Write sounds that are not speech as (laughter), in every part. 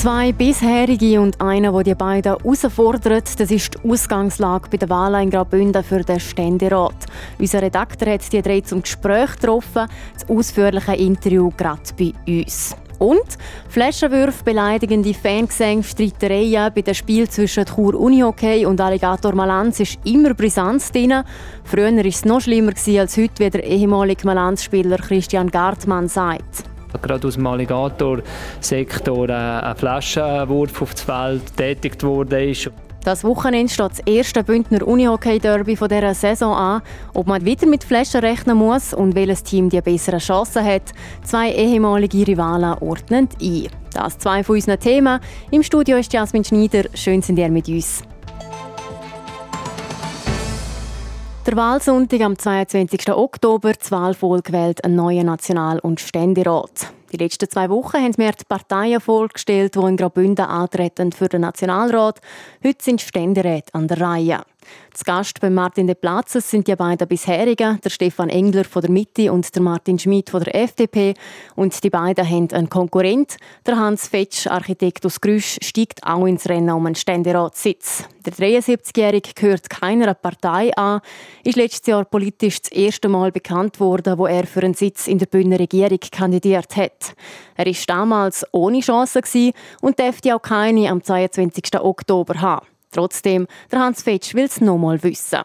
Zwei bisherige und einer, der die beiden herausfordert, das ist die Ausgangslage bei der Wahl in Graubünden für den Ständerat. Unser Redakteur hat die drei zum Gespräch getroffen, das ausführliche Interview gerade bei uns. Und Flaschenwürfe, beleidigende Fangesänge, Streitereien bei dem Spiel zwischen Chur Unihockey und Alligator Malanz ist immer Brisanz drin. Früher war es noch schlimmer als heute, wie der ehemalige Malanz-Spieler Christian Gartmann sagt gerade aus dem Alligator-Sektor äh, ein Flaschenwurf aufs Feld tätigt wurde. Das Wochenende steht das erste Bündner Unihockey-Derby dieser Saison an. Ob man wieder mit Flaschen rechnen muss und welches Team die besseren Chancen hat, zwei ehemalige Rivalen ordnen ein. Das zwei von unseren Themen. Im Studio ist Jasmin Schneider. Schön sind ihr mit uns. Der Wahlsonntag am 22. Oktober, das Wahlvolk gewählt einen neuen National- und Ständerat. Die letzten zwei Wochen haben mir die Parteien vorgestellt, die in Graubünden antreten für den Nationalrat. Heute sind Ständeräte an der Reihe. Zu Gast bei Martin de Platzes sind die beiden bisherigen, der Stefan Engler von der Mitte und der Martin Schmid von der FDP. Und die beiden haben einen Konkurrent. Der Hans Fetsch, Architekt aus Grüsch, steigt auch ins Rennen um einen Ständeratssitz. Der 73-Jährige gehört keiner Partei an, ist letztes Jahr politisch das erste Mal bekannt worden, wo er für einen Sitz in der Bündner Regierung kandidiert hat. Er war damals ohne Chance und dürfte auch keine am 22. Oktober haben. Trotzdem, der Hans Fetsch will es noch mal wissen.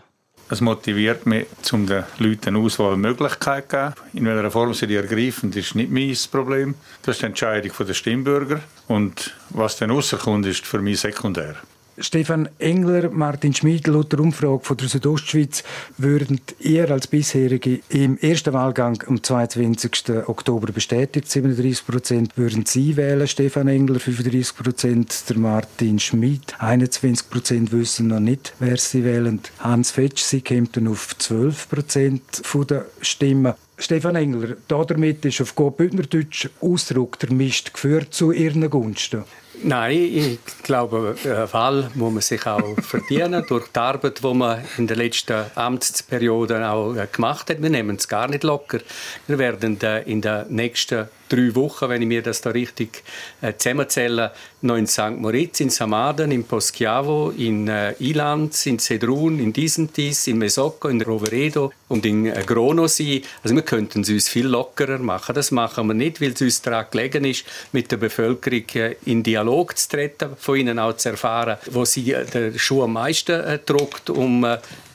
Es motiviert mich, um den Leuten eine Auswahlmöglichkeit zu geben. In welcher Form sie die ergreifen, ist nicht mein Problem. Das ist die Entscheidung der Stimmbürger. Und was dann rauskommt, ist für mich sekundär. Stefan Engler, Martin Schmid, laut der Umfrage von der Südostschweiz, würden ihr als bisherige im ersten Wahlgang am 22. Oktober bestätigt, 37 Prozent würden Sie wählen, Stefan Engler 35 Prozent, der Martin Schmid 21 Prozent wissen noch nicht, wer sie wählen. Hans Fetsch, sie kämpften auf 12 Prozent der Stimmen. Stefan Engler, damit ist auf gut Bündnerdeutsch Ausdruck der Mist geführt zu ihren Gunsten. Nein, ich glaube, einen Fall muss man sich auch (laughs) verdienen durch die Arbeit, die man in der letzten Amtsperiode auch gemacht hat. Wir nehmen es gar nicht locker. Wir werden in den nächsten drei Wochen, wenn ich mir das da richtig äh, zusammenzähle, noch in St. Moritz, in Samaden, in Poschiavo, in äh, Ilanz, in Cedrun, in Disentis, in Mesocco, in Roveredo und in äh, Grono sein. Also wir könnten es uns viel lockerer machen. Das machen wir nicht, weil es uns daran gelegen ist, mit der Bevölkerung äh, in Dialog zu treten, von ihnen auch zu erfahren, wo sie äh, den Schuh am meisten druckt, um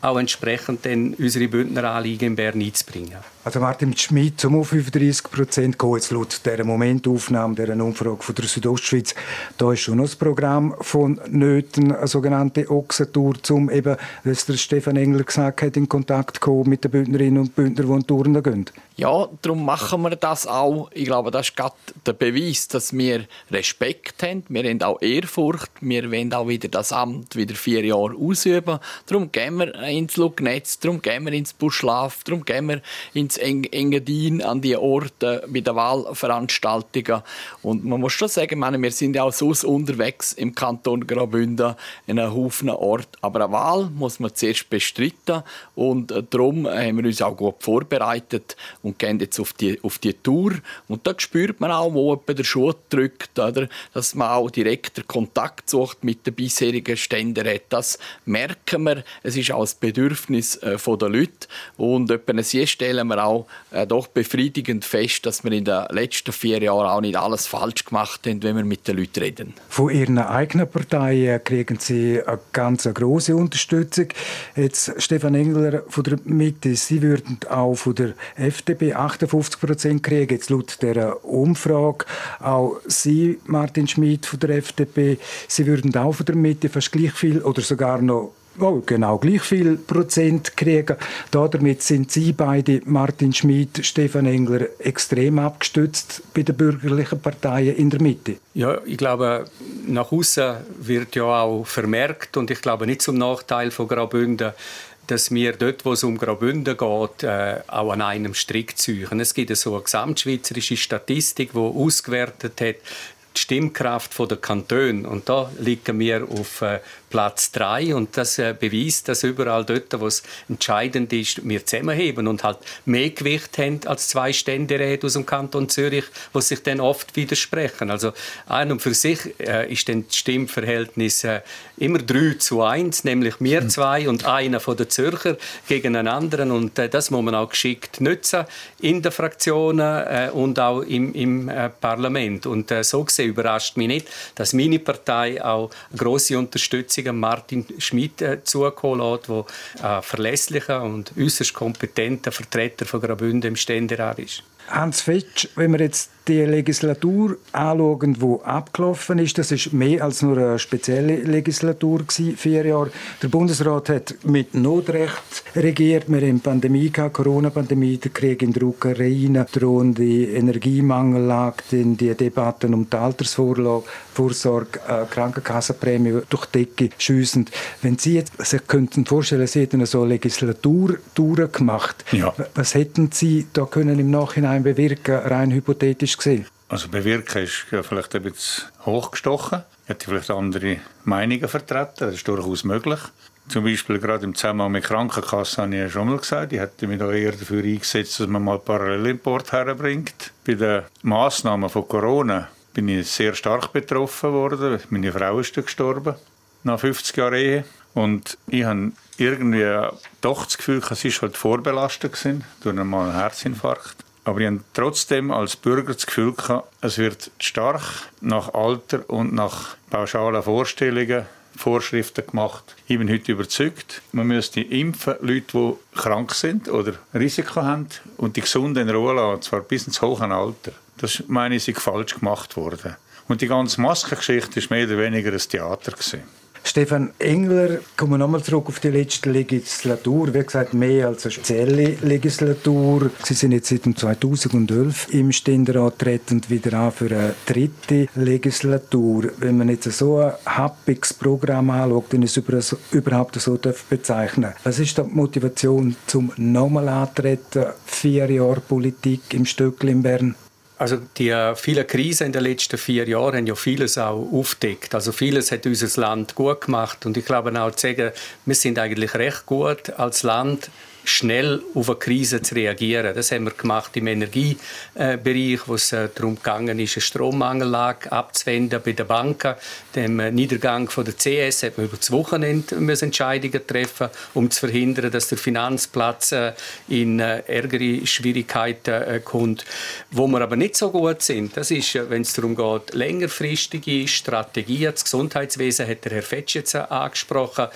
auch entsprechend dann unsere Bündner Anliegen in Bern einzubringen. Also Martin Schmidt zum auf 35 Prozent kommen jetzt laut dieser Momentaufnahme, dieser Umfrage von der Südostschweiz. Da ist schon noch das Programm von Nöten, eine sogenannte Ochsentour, um eben, wie es der Stefan Engler gesagt hat, in Kontakt zu kommen mit den Bündnerinnen und Bündnern, die in Touren gehen. Ja, darum machen wir das auch. Ich glaube, das ist gerade der Beweis, dass wir Respekt haben. Wir haben auch Ehrfurcht. Wir wollen auch wieder das Amt wieder vier Jahre ausüben. Darum gehen wir ins Lugnetz, darum gehen wir ins Buschlaf, darum gehen wir ins Engadin an die Orte bei den Wahlveranstaltungen. Und man muss schon sagen, meine, wir sind ja auch so unterwegs im Kanton Graubünden, in einem Haufen Ort. Aber eine Wahl muss man zuerst bestreiten und darum haben wir uns auch gut vorbereitet und gehen jetzt auf die, auf die Tour. Und da spürt man auch, wo der Schuh drückt, oder? dass man auch direkter Kontakt sucht mit den bisherigen Ständeräten. Das merken wir. Es ist auch ein Bedürfnis äh, der Leute. Und etwa hier stellen wir auch äh, doch befriedigend fest, dass wir in den letzten vier Jahren auch nicht alles falsch gemacht haben, wenn wir mit den Leuten reden. Von Ihren eigenen Parteien kriegen Sie eine ganz große Unterstützung. Jetzt Stefan Engler von der Mitte, Sie würden auch von der FDP FDP 58 Prozent kriegen, jetzt laut dieser Umfrage. Auch Sie, Martin Schmid von der FDP, Sie würden auch von der Mitte fast gleich viel oder sogar noch oh, genau gleich viel Prozent kriegen. Damit sind Sie beide, Martin Schmid, Stefan Engler, extrem abgestützt bei den bürgerlichen Parteien in der Mitte. Ja, ich glaube, nach außen wird ja auch vermerkt und ich glaube nicht zum Nachteil von Graubünden, dass wir dort, wo es um Graubünden geht, äh, auch an einem Strick ziehen. Es gibt so eine gesamtschweizerische Statistik, die ausgewertet hat, die Stimmkraft der Kantone. Und da liegen wir auf äh, Platz 3 und das äh, beweist, dass überall dort, wo es entscheidend ist, wir zusammenheben und halt mehr Gewicht haben als zwei Ständeräte aus dem Kanton Zürich, die sich dann oft widersprechen. Also ein und für sich äh, ist dann das Stimmverhältnis immer 3 zu 1, nämlich wir hm. zwei und einer von den Zürcher gegen einen anderen und das muss man auch geschickt nutzen in den Fraktionen und auch im, im Parlament. Und so gesehen überrascht mich nicht, dass meine Partei auch grosse Unterstützung Unterstützung Martin Schmidt äh, zukommen lässt, der ein verlässlicher und äußerst kompetenter Vertreter von Graubünden im Ständerat ist. Hans Fetsch, wenn wir jetzt die Legislatur anschauen, die abgelaufen ist, das ist mehr als nur eine spezielle Legislatur gewesen, vier Jahre. Der Bundesrat hat mit Notrecht regiert. Wir haben Pandemie gehabt, Corona-Pandemie, der Krieg in der Ukraine, drohende Energiemangellage, die Debatten um die Altersvorsorge, äh, Krankenkassenprämie durch die Decke schiessen. Wenn Sie jetzt sich könnten vorstellen, Sie hätten so eine Legislatur durchgemacht, ja. was hätten Sie da können im Nachhinein bewirken, rein hypothetisch gesehen? Also bewirken ist ja vielleicht ein bisschen hochgestochen. Hätte vielleicht andere Meinungen vertreten. Das ist durchaus möglich. Zum Beispiel gerade im Zusammenhang mit Krankenkassen habe ich ja schon mal gesagt, ich hätte mich da eher dafür eingesetzt, dass man mal Parallelimport herbringt. Bei den Massnahmen von Corona bin ich sehr stark betroffen worden. Meine Frau ist gestorben, nach 50 Jahren Ehe. Und ich habe irgendwie doch das Gefühl, es war halt vorbelastet durch einen Herzinfarkt. Aber ich habe trotzdem als Bürger das Gefühl gehabt, es wird stark nach Alter und nach pauschalen Vorstellungen Vorschriften gemacht. Ich bin heute überzeugt, man müsste impfen Leute, die krank sind oder Risiko haben und die Gesunden in Ruhe lassen, zwar bis ins hohe Alter. Das meine ich, ist falsch gemacht worden. Und die ganze Maskengeschichte war mehr oder weniger ein Theater. Gewesen. Stefan Engler, kommen wir nochmal zurück auf die letzte Legislatur. Wie gesagt, mehr als eine spezielle Legislatur. Sie sind jetzt seit 2011 im Ständerat tretend wieder an für eine dritte Legislatur. Wenn man jetzt so ein happiges Programm anschaut, dann ist es überhaupt so bezeichnen Was ist die Motivation zum nochmal antreten? Vier Jahre Politik im Stöckli in Bern? Also die äh, vielen Krisen in den letzten vier Jahren haben ja vieles auch aufdeckt. Also vieles hat unser Land gut gemacht und ich glaube auch zu sagen, wir sind eigentlich recht gut als Land schnell auf eine Krise zu reagieren. Das haben wir gemacht im Energiebereich, wo es äh, darum gegangen ist, eine Strommangellage abzuwenden bei den Banken. Dem äh, Niedergang von der CS hat man über das Wochenende Entscheidungen treffen, um zu verhindern, dass der Finanzplatz äh, in ärgere Schwierigkeiten kommt. Wo wir aber nicht so gut sind, das ist, wenn es darum geht, längerfristige Strategien. Das Gesundheitswesen hat der Herr Fetsch jetzt angesprochen,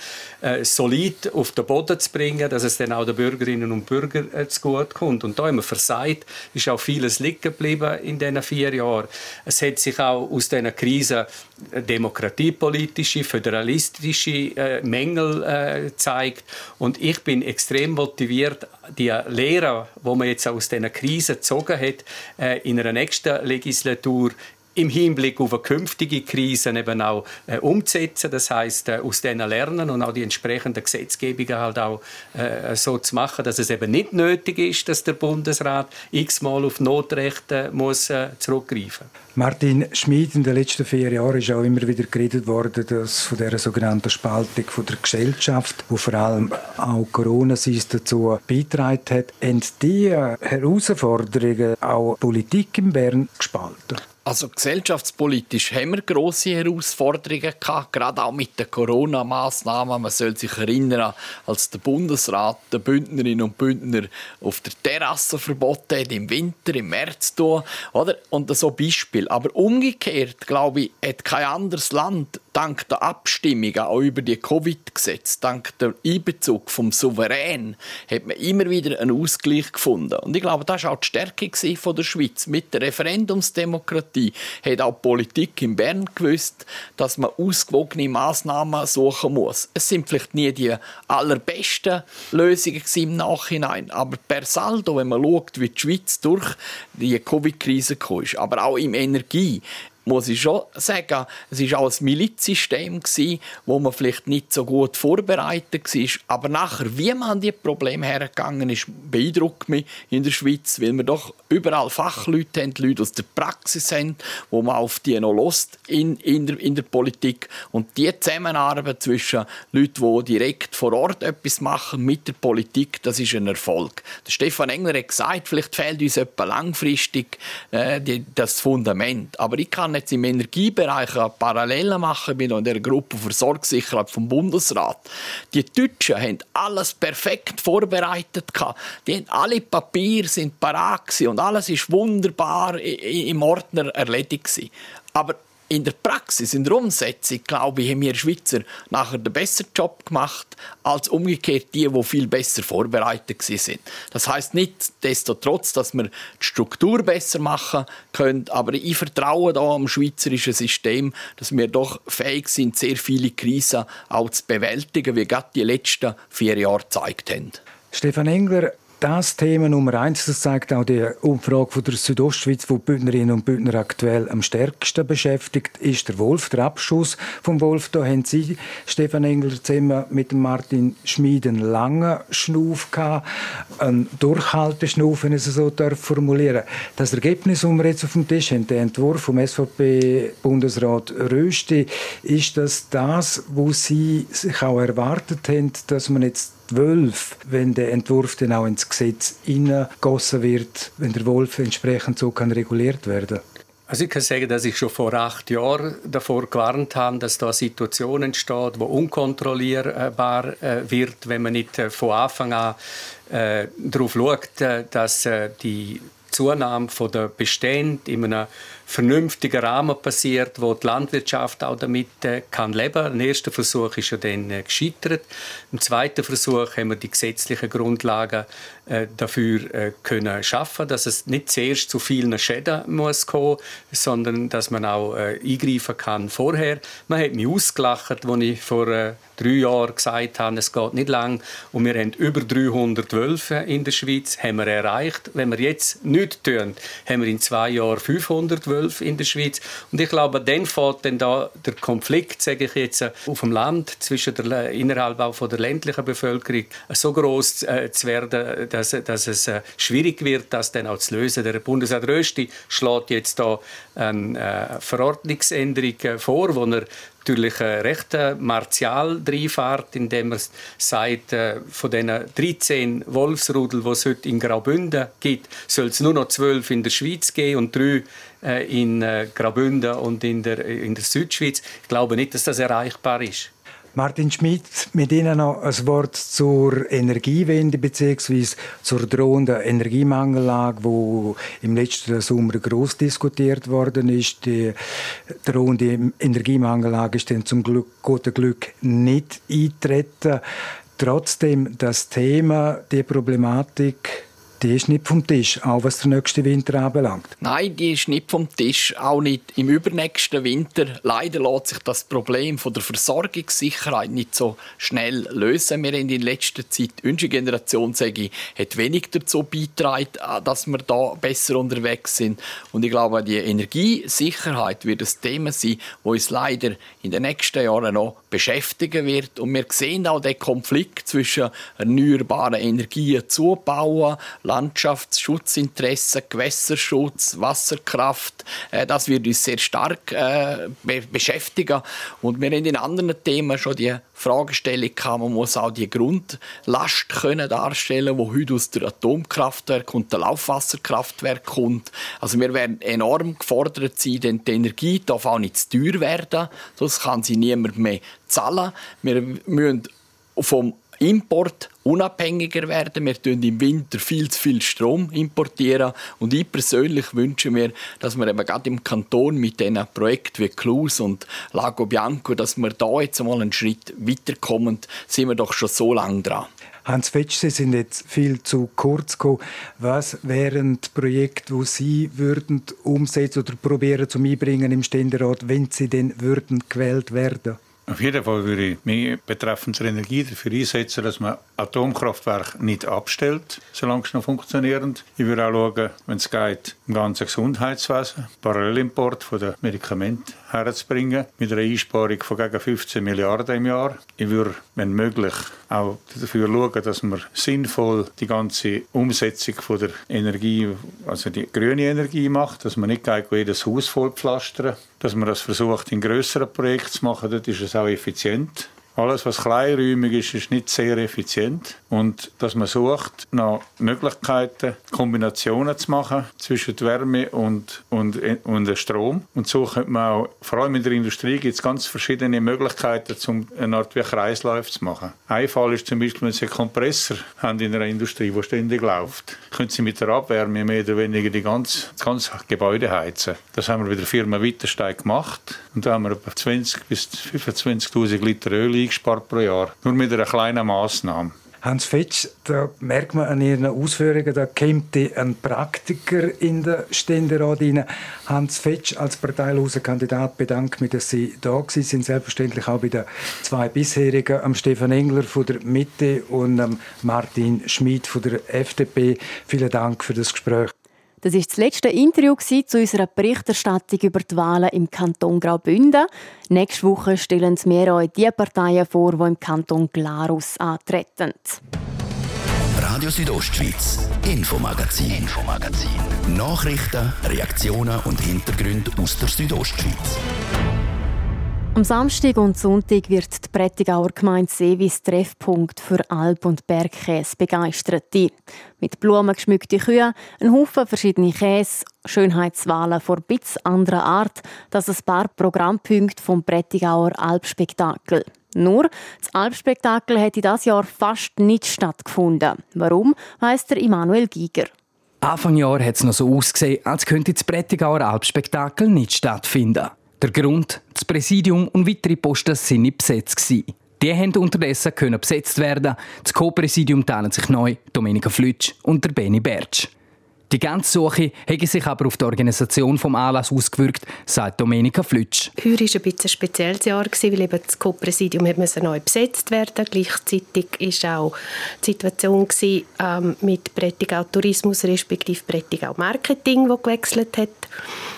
solid auf den Boden zu bringen, dass es dann auch der Bürgerinnen und Bürgern äh, zugute kommt. Und da haben wir versagt, ist auch vieles liegen geblieben in diesen vier Jahren. Es hat sich auch aus dieser Krise demokratiepolitische, föderalistische äh, Mängel äh, gezeigt. Und ich bin extrem motiviert, die Lehrer, die man jetzt aus dieser Krise gezogen hat, in einer nächsten Legislatur im Hinblick auf künftige Krise eben auch äh, umzusetzen. Das heißt, äh, aus denen lernen und auch die entsprechenden Gesetzgebungen halt auch äh, so zu machen, dass es eben nicht nötig ist, dass der Bundesrat x-mal auf Notrechte muss äh, zurückgreifen. Martin Schmid in den letzten vier Jahren ist auch immer wieder geredet worden, dass von der sogenannten Spaltung von der Gesellschaft, wo vor allem auch Corona dazu beigetragen hat, haben die Herausforderungen auch Politik in Bern gespalten. Also gesellschaftspolitisch haben wir grosse Herausforderungen gehabt, gerade auch mit den Corona-Massnahmen. Man soll sich erinnern, als der Bundesrat den Bündnerinnen und Bündner auf der Terrasse verboten hat, im Winter, im März, oder? Und so Beispiel. Aber umgekehrt, glaube ich, hat kein anderes Land dank der Abstimmungen auch über die Covid-Gesetze, dank der Einbezug vom Souverän, hat man immer wieder einen Ausgleich gefunden. Und ich glaube, das war auch die Stärke von der Schweiz. Mit der Referendumsdemokratie hat auch die Politik in Bern gewusst, dass man ausgewogene Massnahmen suchen muss. Es sind vielleicht nie die allerbesten Lösungen im Nachhinein, aber per Saldo, wenn man schaut, wie die Schweiz durch die Covid-Krise kam, aber auch im Energie, muss ich schon sagen, es war auch ein Milizsystem wo man vielleicht nicht so gut vorbereitet war. Aber nachher, wie man an die Probleme hergegangen ist, beeindruckt mich in der Schweiz, weil wir doch überall Fachleute haben, Leute aus der Praxis haben, wo man auf die noch lost in, in, der, in der Politik. Und die Zusammenarbeit zwischen Leuten, die direkt vor Ort etwas machen mit der Politik, das ist ein Erfolg. Der Stefan Engler hat gesagt, vielleicht fehlt uns etwa langfristig äh, die, das Fundament. Aber ich kann jetzt im Energiebereich Parallelen machen, ich bin in der Gruppe Versorgungssicherheit vom Bundesrat. Die Deutschen haben alles perfekt vorbereitet. Die haben alle Papiere sind parat und alles ist wunderbar im Ordner erledigt. Aber in der Praxis, in der Umsetzung, glaube ich, haben wir Schweizer nachher den besseren Job gemacht als umgekehrt die, die viel besser vorbereitet sind. Das heißt nicht desto trotz, dass wir die Struktur besser machen können, aber ich vertraue da am schweizerischen System, dass wir doch fähig sind, sehr viele Krisen auch zu bewältigen, wie gerade die letzten vier Jahre gezeigt haben. Stefan Engler, das Thema Nummer eins, das zeigt auch die Umfrage von der Südostschweiz, wo die Bündnerinnen und Bündner aktuell am stärksten beschäftigt, ist der Wolf, der Abschuss vom Wolf. Da haben Sie, Stefan Engler, zusammen mit Martin Schmid einen langen Schnuff gehabt, einen Durchhalteschnuff, wenn ich es so formulieren Das Ergebnis, das wir jetzt auf dem Tisch haben, der Entwurf vom SVP-Bundesrat Rösti, ist das das, was Sie sich auch erwartet haben, dass man jetzt 12, wenn der Entwurf dann auch ins Gesetz hineingegossen wird, wenn der Wolf entsprechend so kann reguliert werden. Also ich kann sagen, dass ich schon vor acht Jahren davor gewarnt habe, dass da eine Situation entsteht, die unkontrollierbar äh, wird, wenn man nicht äh, von Anfang an äh, darauf schaut, äh, dass die Zunahme der Bestände in einem vernünftigen Rahmen passiert, wo die Landwirtschaft auch damit äh, kann leben. Der erste Versuch ist ja dann äh, gescheitert. Im zweiten Versuch haben wir die gesetzlichen Grundlagen äh, dafür äh, können schaffen, dass es nicht zuerst zu vielen Schäden muss kommen, sondern dass man auch äh, eingreifen kann vorher. Man hat mich ausgelacht, als ich vor äh, drei Jahren gesagt habe, es geht nicht lang und wir haben über 300 Wölfe in der Schweiz haben wir erreicht. Wenn wir jetzt nichts tun, haben wir in zwei Jahren 500 Wölfe Wölfe in der Schweiz. Und ich glaube, dann fällt dann da der Konflikt, sage ich jetzt, auf dem Land zwischen der, innerhalb auch von der ländlichen Bevölkerung so groß äh, zu werden, dass, dass es äh, schwierig wird, das dann auch zu lösen. Der Bundesrat Rösti schlägt jetzt da eine äh, Verordnungsänderung äh, vor, wo er natürlich äh, recht äh, martial reinfährt, indem er sagt, äh, von diesen 13 Wolfsrudel, die es heute in Graubünden gibt, soll es nur noch 12 in der Schweiz geben und drei in äh, Graubünden und in der, in der Südschweiz. Ich glaube nicht, dass das erreichbar ist. Martin Schmidt, mit Ihnen noch ein Wort zur Energiewende bzw. zur drohenden Energiemangellage, wo im letzten Sommer groß diskutiert worden ist. Die drohende Energiemangellage ist dann zum Glück, guten Glück nicht eintreten. Trotzdem das Thema, die Problematik die ist nicht vom Tisch, auch was der nächste Winter anbelangt. Nein, die ist nicht vom Tisch, auch nicht im übernächsten Winter. Leider lässt sich das Problem von der Versorgungssicherheit nicht so schnell lösen. Wir haben in letzter Zeit, unsere Generation, sage ich, hat wenig dazu beigetragen, dass wir da besser unterwegs sind. Und ich glaube, die Energiesicherheit wird ein Thema sein, das uns leider in den nächsten Jahren noch beschäftigen wird. Und wir sehen auch den Konflikt zwischen erneuerbaren Energien zu bauen, Landschaftsschutzinteressen, Gewässerschutz, Wasserkraft. Äh, das wird uns sehr stark äh, beschäftigen. Und wir haben in anderen Themen schon die Fragestellung gehabt, man muss auch die Grundlast können darstellen, wo heute aus der Atomkraftwerk und der Laufwasserkraftwerk kommt. Also wir werden enorm gefordert sein, denn die Energie darf auch nicht zu teuer werden, sonst kann sie niemand mehr zahlen. Wir müssen vom Import unabhängiger werden. Wir importieren im Winter viel zu viel Strom importieren und ich persönlich wünsche mir, dass wir eben gerade im Kanton mit diesen Projekten wie Clus und Lago Bianco, dass wir da jetzt mal einen Schritt weiterkommen. Sind wir doch schon so lange dran. Hans Fetsch, Sie sind jetzt viel zu kurz gekommen. Was wären die Projekte, die Sie würden umsetzen oder probieren zu einbringen im Ständerat, wenn Sie denn würden gewählt werden? Auf jeden Fall würde ich mich betreffend der Energie dafür einsetzen, dass man Atomkraftwerke nicht abstellt, solange sie noch funktionieren. Ich würde auch schauen, wenn es geht, im ganzen Gesundheitswesen, Parallelimport von den Medikamenten herzubringen, mit einer Einsparung von gegen 15 Milliarden im Jahr. Ich würde, wenn möglich, auch dafür schauen, dass man sinnvoll die ganze Umsetzung von der Energie, also die grüne Energie macht, dass man nicht jedes Haus voll pflastern, dass man das versucht, in größeren Projekten zu machen, dort ist es auch effizient. Alles, was kleinräumig ist, ist nicht sehr effizient. Und dass man sucht nach Möglichkeiten, Kombinationen zu machen zwischen Wärme und, und, und Strom. Und so könnte man auch, vor allem in der Industrie, gibt es ganz verschiedene Möglichkeiten, um eine Art wie Kreislauf zu machen. Ein Fall ist zum Beispiel, wenn Sie einen Kompressor haben in einer Industrie, der ständig läuft, können Sie mit der Abwärme mehr oder weniger die ganze, das ganze Gebäude heizen. Das haben wir bei der Firma Witterstein gemacht. Und da haben wir etwa 20 bis 25.000 Liter Öl eingespart pro Jahr. Nur mit einer kleinen Massnahme. Hans Fetsch, da merkt man an Ihren Ausführungen, da kommt ein Praktiker in den Ständerat rein. Hans Fetsch als parteiloser Kandidat bedankt mich, dass Sie da waren. sind selbstverständlich auch bei den zwei bisherigen, am Stefan Engler von der Mitte und am Martin Schmid von der FDP. Vielen Dank für das Gespräch. Das ist das letzte Interview zu unserer Berichterstattung über die Wahlen im Kanton Graubünden. Nächste Woche stellen wir euch die Parteien vor, die im Kanton Glarus antreten. Radio Südostschweiz, Infomagazin, Infomagazin. Nachrichten, Reaktionen und Hintergründe aus der Südostschweiz. Am Samstag und Sonntag wird die Prättigauer Gemeinde Seewis Treffpunkt für Alp- und Bergkäse begeisterte. Mit Blumen geschmückte Kühe, ein Haufen verschiedene Käse, Schönheitswahlen vor Bits anderer Art, das ein paar Programmpunkte vom Prättigauer Alpspektakel. Nur, das Alpspektakel hätte das Jahr fast nicht stattgefunden. Warum, weiss der Immanuel Giger. Anfang Jahr hat es noch so ausgesehen, als könnte das Prättigauer Alpspektakel nicht stattfinden. Der Grund, das Präsidium und weitere Posten sind nicht besetzt. Die haben unterdessen besetzt werden. Das Co-Präsidium teilen sich neu Domenica Flütsch und der Benny Bertsch. Die ganze Suche hat sich aber auf die Organisation des Anlass ausgewirkt, sagt Domenica Flütsch. Heuer war ein, ein spezielles Jahr, weil eben das Co-Präsidium neu besetzt werden Gleichzeitig war auch die Situation ähm, mit Prättigau Tourismus respektive Prättigau Marketing, das gewechselt hat.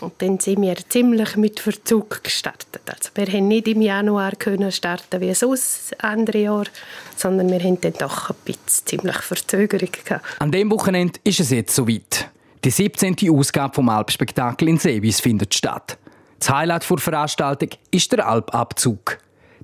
Und dann sind wir ziemlich mit Verzug gestartet. Also wir haben nicht im Januar können starten wie sonst andere Jahr, sondern wir haben dann doch ein bisschen ziemlich Verzögerung gehabt. An dem Wochenende ist es jetzt soweit. Die 17. Ausgabe vom Alpspektakel in Seewis findet statt. Das Highlight der Veranstaltung ist der Alpabzug.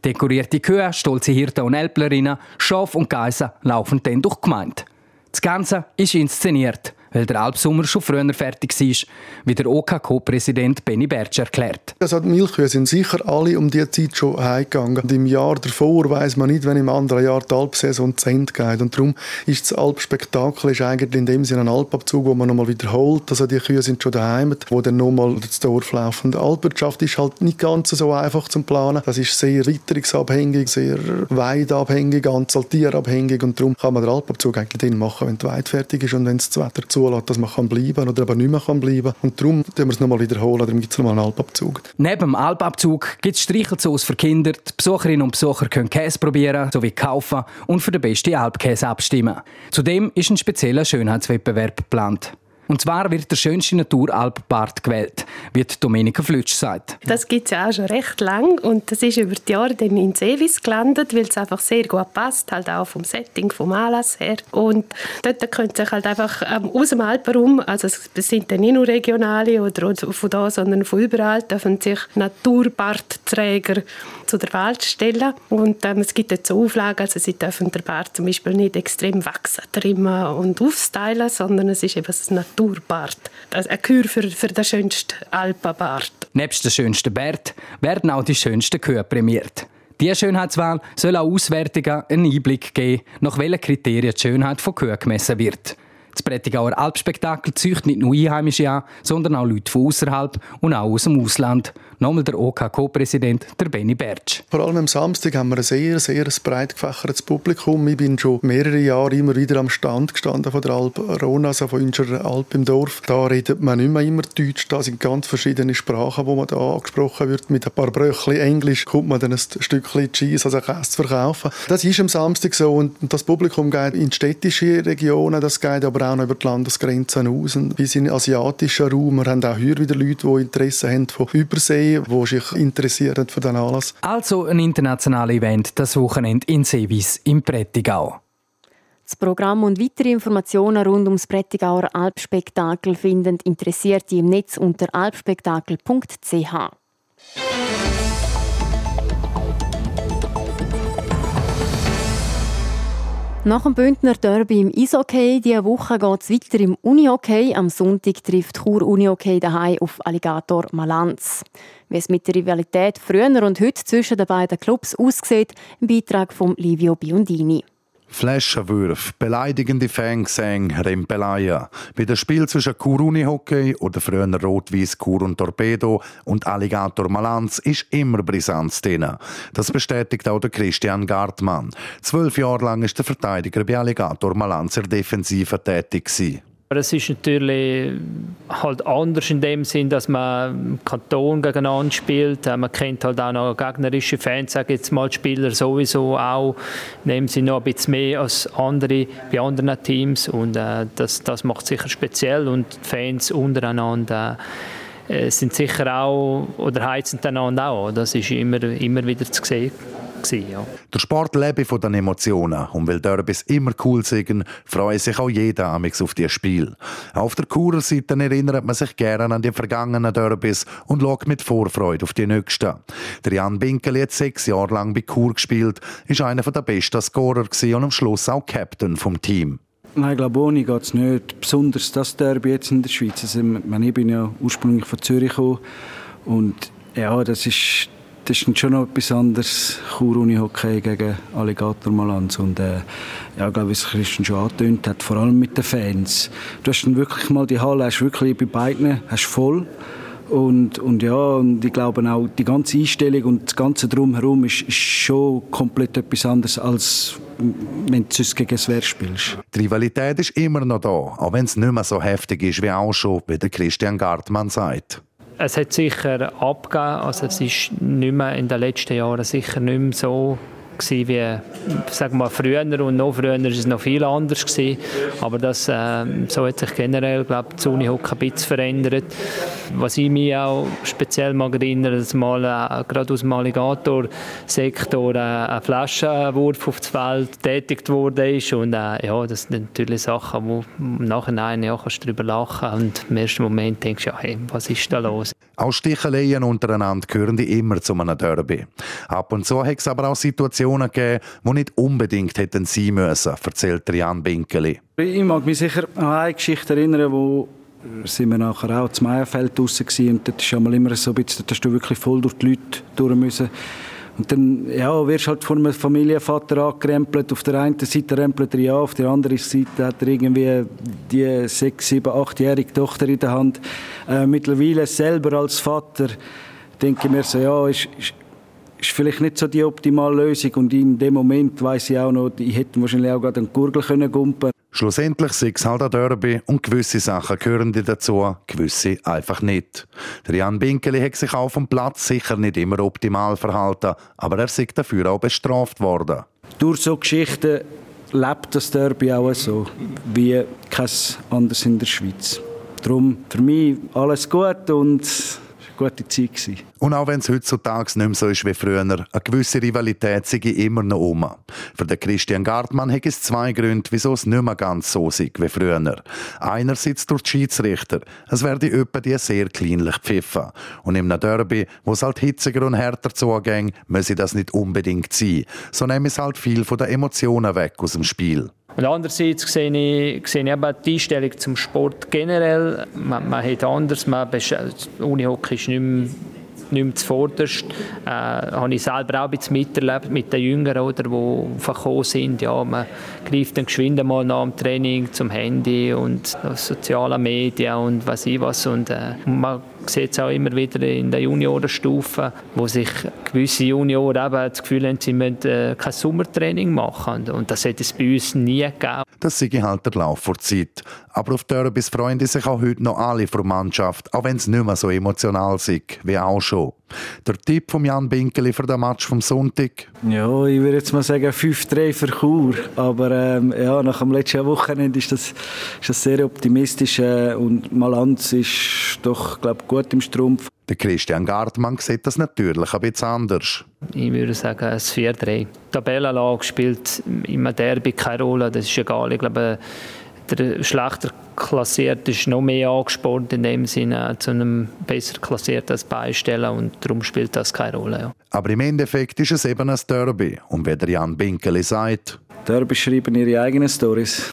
Dekorierte Kühe, stolze Hirten und Elblerinnen, Schaf und Geiser laufen dann durch die Gemeinde. Das Ganze ist inszeniert weil der Alpsommer schon früher fertig war, wie der OKK-Präsident Benny Bertsch erklärt. Also die Milchkühe sind sicher alle um diese Zeit schon heimgegangen. Im Jahr davor weiß man nicht, wenn im anderen Jahr die Alpsaison zu Ende geht. Und darum ist das Alpspektakel eigentlich in dem Sinne ein Alpabzug, wo man nochmal wiederholt. Also die Kühe sind schon daheim, wo dann nochmal das Dorf laufen. Die Alpwirtschaft ist halt nicht ganz so einfach zu planen. Das ist sehr witterungsabhängig, sehr weidabhängig, Anzahl Tierabhängig und darum kann man den Alpabzug eigentlich dann machen, wenn die Weide fertig ist und wenn das Wetter zu zulässt, dass man kann bleiben oder aber nicht mehr kann bleiben Und darum tun wir es nochmal wiederholen, darum gibt es nochmal einen Alpabzug. Neben dem Alpabzug gibt es Streichelzoos für Kinder. Die Besucherinnen und Besucher können Käse probieren, sowie kaufen und für den besten Alpkäse abstimmen. Zudem ist ein spezieller Schönheitswettbewerb geplant. Und zwar wird der schönste Naturalpbart gewählt, wie Domenica Flütsch sagt. Das gibt es ja auch schon recht lang und das ist über die Jahre dann in Sevis gelandet, weil es einfach sehr gut passt, halt auch vom Setting, vom Anlass her. Und dort können sich halt einfach ähm, aus dem Alpenraum, also es sind dann nicht nur regionale oder von da, sondern von überall, dürfen sich Naturbartträger zu der Wahl stellen. Und ähm, es gibt jetzt so Auflagen, also sie dürfen der Bart zum Beispiel nicht extrem wachsen, trimmen und aufstylen, sondern es ist eben ein Naturbart. Also eine Kür für, für den schönsten Alpenbart. Nebst den schönsten Bart werden auch die schönsten Kühe prämiert. Diese Schönheitswahl soll auch Auswertungen einen Einblick geben, nach welchen Kriterien die Schönheit von Kühen gemessen wird. Das Prättigauer Alpspektakel züchtet nicht nur Einheimische an, sondern auch Leute von außerhalb und auch aus dem Ausland. Nochmal der OK-Co-Präsident, der Benny Bertsch. Vor allem am Samstag haben wir ein sehr, sehr breit gefächertes Publikum. Ich bin schon mehrere Jahre immer wieder am Stand gestanden von der Alp Rona, also von unserer Alp im Dorf. Da redet man nicht mehr immer Deutsch, da sind ganz verschiedene Sprachen, wo man da angesprochen wird. Mit ein paar Bröchli Englisch kommt man dann ein Stückchen Cheese, also Käse zu verkaufen. Das ist am Samstag so und das Publikum geht in städtische Regionen, das geht aber auch noch über die Landesgrenzen aus, bis in den Raum. Wir haben auch hier wieder Leute, die Interesse haben von Übersee, die sich interessieren für den Anlass. Also ein internationales Event das Wochenende in Sevis im Prättigau. Das Programm und weitere Informationen rund ums Prättigauer Alpspektakel finden Interessierte im Netz unter alpspektakel.ch. Nach dem Bündner Derby im Eishockey diese Woche geht es weiter im Unihockey. Am Sonntag trifft Chur Unihockey daheim auf Alligator Malanz. Wie es mit der Rivalität früher und heute zwischen den beiden Clubs aussieht, im Beitrag von Livio Biondini. Flaschenwürfe, beleidigende Fangesänge, Rempeleien. Bei dem Spiel zwischen Kuruni Hockey oder früher Rot-Weiß Kur und Torpedo und Alligator Malanz ist immer Brisanz drin. Das bestätigt auch der Christian Gartmann. Zwölf Jahre lang ist der Verteidiger bei Alligator Malanz in der Defensive tätig gewesen. Aber es ist natürlich halt anders in dem Sinn, dass man Kanton gegeneinander spielt. Man kennt halt auch noch gegnerische Fans, sage jetzt mal Spieler sowieso auch. Nehmen sie noch ein bisschen mehr als andere bei anderen Teams und äh, das, das macht sicher speziell und die Fans untereinander äh, sind sicher auch oder heizen einander auch. Das ist immer, immer wieder zu sehen gewesen, ja. Der Sport lebe von den Emotionen und weil Derbys immer cool sind, freut sich auch jeder amix auf dieses Spiel. Auf der Churer Seite erinnert man sich gerne an die vergangenen Derbys und schaut mit Vorfreude auf die nächsten. Der Jan Binkel hat sechs Jahre lang bei Chur gespielt, ist einer der besten Scorer und am Schluss auch Captain vom Team. Nein, ich glaube, ohne geht es nicht. Besonders das Derby jetzt in der Schweiz. Also, ich bin ja ursprünglich von Zürich gekommen und ja, das ist das ist schon noch etwas anderes, Chur-Uni-Hockey gegen Alligator Malanz. Und äh, ja, glaube, wie es Christian schon angetönt hat, vor allem mit den Fans. Du hast dann wirklich mal die Halle, hast wirklich bei beiden hast voll. Und, und ja, und ich glaube auch, die ganze Einstellung und das ganze Drumherum ist, ist schon komplett etwas anderes, als wenn du gegen das Wehr spielst. Die Rivalität ist immer noch da, auch wenn es nicht mehr so heftig ist wie auch schon, wie der Christian Gartmann sagt. Es hat sicher abgegeben, also es ist nicht mehr in den letzten Jahren sicher nicht mehr so gewesen, wie sagen wir, früher und noch früher war es noch viel anders gewesen. aber das, äh, so hat sich generell glaube ich, das Unihockey ein bisschen verändert. Was ich mich auch speziell mag erinnern, dass mal äh, gerade aus dem Alligator-Sektor äh, ein Flaschenwurf auf das Feld tätigt wurde und äh, ja, das sind natürlich Sachen, wo im Nachhinein ja, kannst du darüber lachen und im ersten Moment denkst du, ja, hey, was ist da los? Auch Sticheleien untereinander gehören die immer zu einem Derby. Ab und zu hat es aber auch Situationen gegeben, die nicht unbedingt hätten sein müssen, erzählt Jan Binkeli. Ich mag mich sicher an eine Geschichte erinnern, wo sind wir nachher auch zum Meierfeld draussen und dort ist immer so ein bisschen, dass du wirklich voll durch die Leute durch müssen. Und dann ja, wirst halt von einem Familienvater angerempelt. Auf der einen Seite rempelt er ja, auf der anderen Seite hat er irgendwie die sechs, sieben, achtjährige Tochter in der Hand. Äh, mittlerweile selber als Vater denke ich mir so, ja, ist, ist, ist vielleicht nicht so die optimale Lösung. Und in dem Moment weiß ich auch noch, ich hätte wahrscheinlich auch gerade einen Gurgel können gumpen Schlussendlich sei es halt ein Derby und gewisse Sachen gehören dazu, gewisse einfach nicht. Der Jan Binkeli hat sich auf dem Platz sicher nicht immer optimal verhalten, aber er sei dafür auch bestraft worden. Durch so Geschichten lebt das Derby auch so, wie kein anderes in der Schweiz. Darum für mich alles gut und gute Zeit. Gewesen. Und auch wenn es heutzutage nicht mehr so ist wie früher, eine gewisse Rivalität sei immer noch um. Für den Christian Gartmann hat es zwei Gründe, wieso es nicht mehr ganz so ist wie früher. Einerseits durch die Schiedsrichter. Es werde etwa die sehr kleinlich pfiffen. Und im Derby, wo es halt hitziger und härter zugeht, müsse das nicht unbedingt sein. So nehmen es halt viel von den Emotionen weg aus dem Spiel. Und andererseits sehe ich, sehe ich eben die Einstellung zum Sport generell. Man, man hat anders, man Unihockey ist nicht mehr nicht mehr zuvorderst. Äh, habe ich selber auch ein bisschen miterlebt mit den Jüngeren, oder, die verkommen sind. Ja, man greift dann geschwind mal nach dem Training zum Handy und sozialen Medien und was ich was. Und, äh, man sieht es auch immer wieder in der Juniorenstufe, wo sich gewisse Junioren eben das Gefühl haben, sie müssen äh, kein Sommertraining machen. Und das hätte es bei uns nie gegeben. Das sei halt der Lauf der Zeit. Aber auf Derbys freuen sich auch heute noch alle von der Mannschaft, auch wenn es nicht mehr so emotional ist wie auch schon. Der Tipp von Jan Binkeli für den Match vom Sonntag? Ja, ich würde jetzt mal sagen 5-3 für Chur. Aber ähm, ja, nach dem letzten Wochenende ist das, ist das sehr optimistisch. Äh, und Malanz ist doch, glaube gut im Strumpf. Der Christian Gartmann sieht das natürlich ein bisschen anders. Ich würde sagen, ein 4-3. Die Tabellenlage spielt im Derby keine Rolle, das ist egal. Ich glaube, der schlechter klassiert ist noch mehr angespornt in dem Sinne zu einem besser klassierten beistellen und darum spielt das keine Rolle. Ja. Aber im Endeffekt ist es eben ein Derby und wie der Jan Binkeli sagt, Derby schreiben ihre eigenen Stories.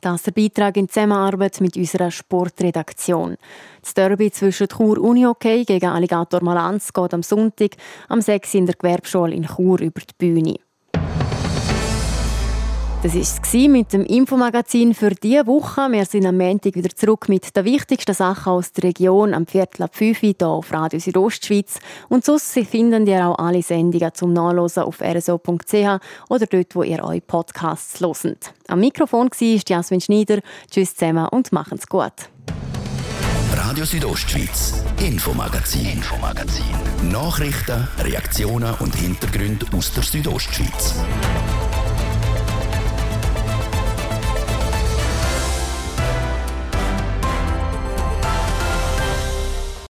Das ist der Beitrag in Zusammenarbeit mit unserer Sportredaktion. Das Derby zwischen Chur Unihockey gegen Alligator Malanz geht am Sonntag am 6 in der Gewerbeschule in Chur über die Bühne. Das war mit dem Infomagazin für diese Woche. Wir sind am Montag wieder zurück mit den wichtigsten Sachen aus der Region am Viertel ab 5 Uhr hier auf Radio Südostschweiz. Und sonst finden ihr auch alle Sendungen zum Nachlesen auf rso.ch oder dort, wo ihr eure Podcasts hört. Am Mikrofon war Jasmin Schneider. Tschüss zusammen und machen's gut. Radio Südostschweiz, Infomagazin, Infomagazin. Nachrichten, Reaktionen und Hintergründe aus der Südostschweiz.